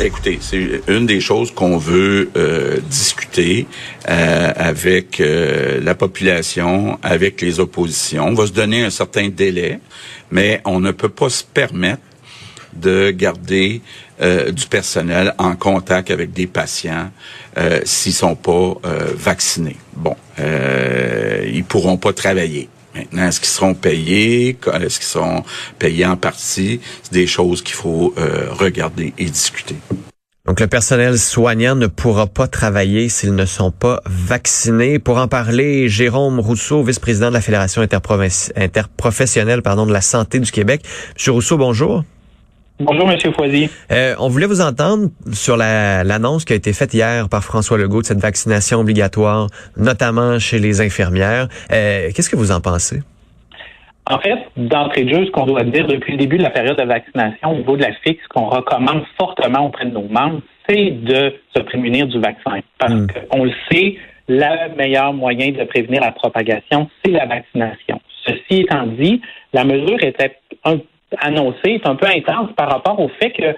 Ben, écoutez, c'est une des choses qu'on veut euh, discuter euh, avec euh, la population, avec les oppositions. On va se donner un certain délai, mais on ne peut pas se permettre de garder du personnel en contact avec des patients s'ils sont pas vaccinés. Bon, ils pourront pas travailler. Maintenant, est-ce qu'ils seront payés? Est-ce qu'ils seront payés en partie? C'est des choses qu'il faut euh, regarder et discuter. Donc, le personnel soignant ne pourra pas travailler s'ils ne sont pas vaccinés. Pour en parler, Jérôme Rousseau, vice-président de la Fédération interprofessionnelle pardon, de la santé du Québec. Monsieur Rousseau, bonjour. Bonjour, Monsieur Foisy. Euh, on voulait vous entendre sur l'annonce qui a été faite hier par François Legault de cette vaccination obligatoire, notamment chez les infirmières. Euh, qu'est-ce que vous en pensez? En fait, d'entrée de jeu, ce qu'on doit dire depuis le début de la période de vaccination au niveau de la fixe, qu'on recommande fortement auprès de nos membres, c'est de se prémunir du vaccin. Parce hmm. qu'on le sait, le meilleur moyen de prévenir la propagation, c'est la vaccination. Ceci étant dit, la mesure était un annoncé est un peu intense par rapport au fait que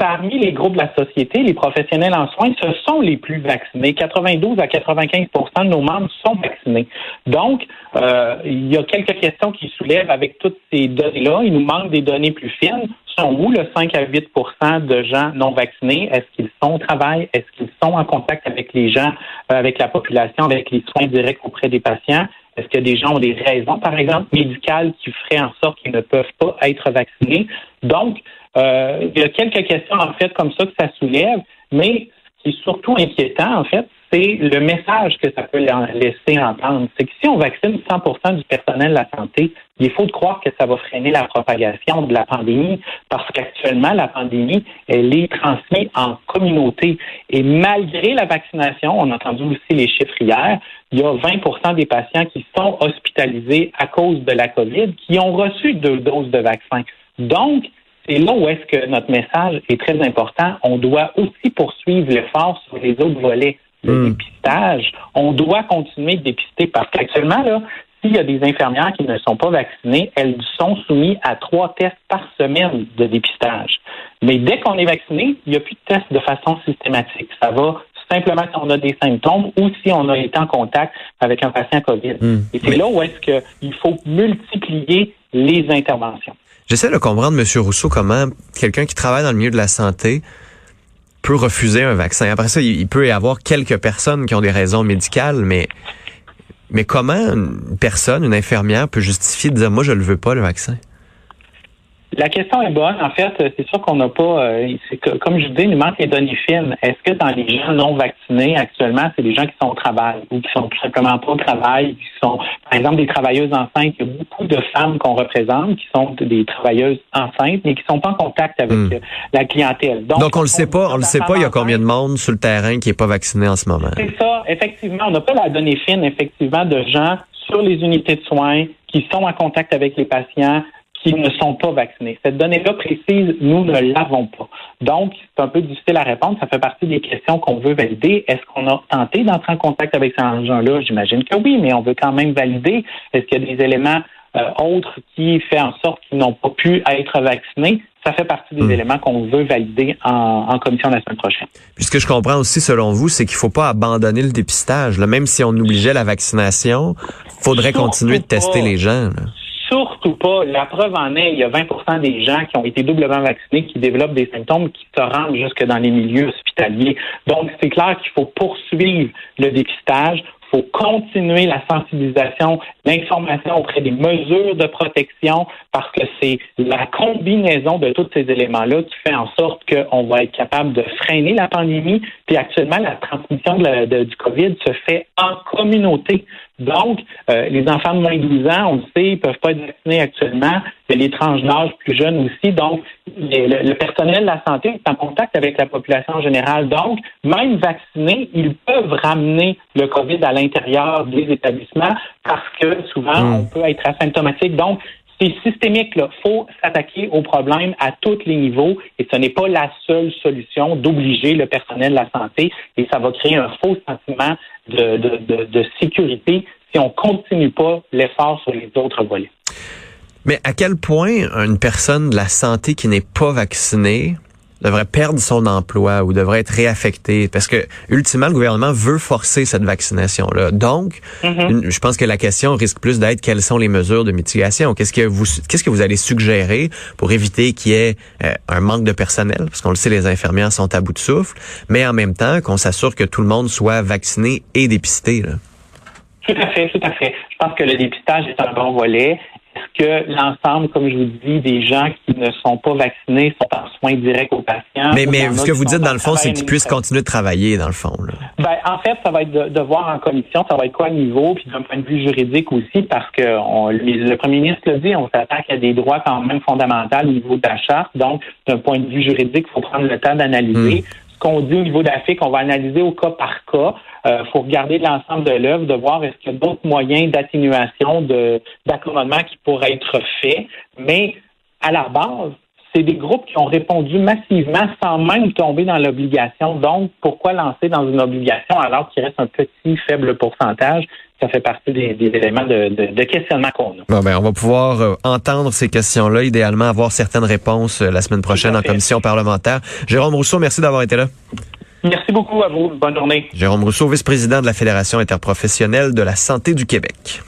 parmi les groupes de la société, les professionnels en soins, ce sont les plus vaccinés. 92 à 95% de nos membres sont vaccinés. Donc, euh, il y a quelques questions qui soulèvent avec toutes ces données-là. Il nous manque des données plus fines. Sont où le 5 à 8% de gens non vaccinés? Est-ce qu'ils sont au travail? Est-ce qu'ils sont en contact avec les gens, euh, avec la population, avec les soins directs auprès des patients? Est-ce que des gens ont des raisons, par exemple, médicales qui feraient en sorte qu'ils ne peuvent pas être vaccinés? Donc, euh, il y a quelques questions, en fait, comme ça que ça soulève, mais qui est surtout inquiétant, en fait, c'est le message que ça peut laisser entendre. C'est que si on vaccine 100% du personnel de la santé, il faut de croire que ça va freiner la propagation de la pandémie parce qu'actuellement, la pandémie, elle est transmise en communauté. Et malgré la vaccination, on a entendu aussi les chiffres hier, il y a 20% des patients qui sont hospitalisés à cause de la COVID qui ont reçu deux doses de vaccin. Donc, c'est là où est-ce que notre message est très important. On doit aussi poursuivre l'effort sur les autres volets. Le hmm. dépistage, on doit continuer de dépister parce qu'actuellement, là, s'il y a des infirmières qui ne sont pas vaccinées, elles sont soumises à trois tests par semaine de dépistage. Mais dès qu'on est vacciné, il n'y a plus de tests de façon systématique. Ça va simplement si on a des symptômes ou si on a été en contact avec un patient COVID. Hmm. Et c'est là où est-ce qu'il faut multiplier les interventions. J'essaie de comprendre, M. Rousseau, comment quelqu'un qui travaille dans le milieu de la santé peut refuser un vaccin. Après ça, il peut y avoir quelques personnes qui ont des raisons médicales, mais mais comment une personne, une infirmière, peut justifier de dire moi je le veux pas le vaccin? La question est bonne. En fait, c'est sûr qu'on n'a pas, euh, comme je dis, il nous manque les données fines. Est-ce que dans les gens non vaccinés actuellement, c'est des gens qui sont au travail ou qui sont tout simplement pas au travail, qui sont, par exemple, des travailleuses enceintes? Il y a beaucoup de femmes qu'on représente qui sont des travailleuses enceintes, mais qui sont pas en contact avec hmm. euh, la clientèle. Donc, on le sait pas. On le sait pas. Il y a combien de monde sur le terrain qui est pas vacciné en ce moment? C'est ça. Effectivement, on n'a pas la donnée fine, effectivement, de gens sur les unités de soins qui sont en contact avec les patients qui ne sont pas vaccinés. Cette donnée-là précise, nous ne l'avons pas. Donc, c'est un peu difficile à répondre. Ça fait partie des questions qu'on veut valider. Est-ce qu'on a tenté d'entrer en contact avec ces gens-là? J'imagine que oui, mais on veut quand même valider. Est-ce qu'il y a des éléments euh, autres qui font en sorte qu'ils n'ont pas pu être vaccinés? Ça fait partie des hmm. éléments qu'on veut valider en, commission la semaine prochaine. Puis ce que je comprends aussi, selon vous, c'est qu'il ne faut pas abandonner le dépistage. Même si on obligeait la vaccination, faudrait continuer de tester les gens. Surtout pas. La preuve en est, il y a 20% des gens qui ont été doublement vaccinés qui développent des symptômes qui se rendent jusque dans les milieux hospitaliers. Donc, c'est clair qu'il faut poursuivre le dépistage faut continuer la sensibilisation, l'information auprès des mesures de protection, parce que c'est la combinaison de tous ces éléments-là qui fait en sorte qu'on va être capable de freiner la pandémie. Puis actuellement, la transmission du COVID se fait en communauté. Donc, euh, les enfants de moins de 12 ans, on le sait, ils peuvent pas être vaccinés actuellement. Il y a les tranches d'âge plus jeunes aussi. Donc, le, personnel de la santé est en contact avec la population en général. Donc, même vaccinés, ils peuvent ramener le COVID à l'intérieur des établissements parce que souvent, hmm. on peut être asymptomatique. Donc, c'est systémique. Il faut s'attaquer au problème à tous les niveaux et ce n'est pas la seule solution d'obliger le personnel de la santé et ça va créer un faux sentiment de, de, de, sécurité si on continue pas l'effort sur les autres volets. Mais à quel point une personne de la santé qui n'est pas vaccinée devrait perdre son emploi ou devrait être réaffecté parce que ultimement le gouvernement veut forcer cette vaccination là. Donc, mm-hmm. je pense que la question risque plus d'être quelles sont les mesures de mitigation. Qu'est-ce que vous qu'est-ce que vous allez suggérer pour éviter qu'il y ait euh, un manque de personnel? Parce qu'on le sait les infirmières sont à bout de souffle, mais en même temps qu'on s'assure que tout le monde soit vacciné et dépisté là. Tout à fait, tout à fait. Je pense que le dépistage est un bon volet que l'ensemble, comme je vous dis, des gens qui ne sont pas vaccinés sont en soins directs aux patients? Mais, mais ce que vous dites, dans le fond, c'est qu'ils puissent continuer de travailler, dans le fond. Ben, en fait, ça va être de, voir en commission, ça va être quoi le niveau, puis d'un point de vue juridique aussi, parce que le premier ministre l'a dit, on s'attaque à des droits quand même fondamentaux au niveau de la charte. Donc, d'un point de vue juridique, il faut prendre le temps d'analyser. Hmm qu'on dit au niveau d'Afrique, on va analyser au cas par cas. Il euh, faut regarder l'ensemble de l'œuvre, de voir est-ce qu'il y a d'autres moyens d'atténuation, d'accommodement qui pourraient être faits. Mais à la base, c'est des groupes qui ont répondu massivement sans même tomber dans l'obligation. Donc, pourquoi lancer dans une obligation alors qu'il reste un petit faible pourcentage? Ça fait partie des, éléments de, questionnement qu'on a. ben, on va pouvoir euh, entendre ces questions-là, idéalement avoir certaines réponses euh, la semaine prochaine en commission parlementaire. Jérôme Rousseau, merci d'avoir été là. Merci beaucoup à vous. Bonne journée. Jérôme Rousseau, vice-président de la Fédération interprofessionnelle de la santé du Québec.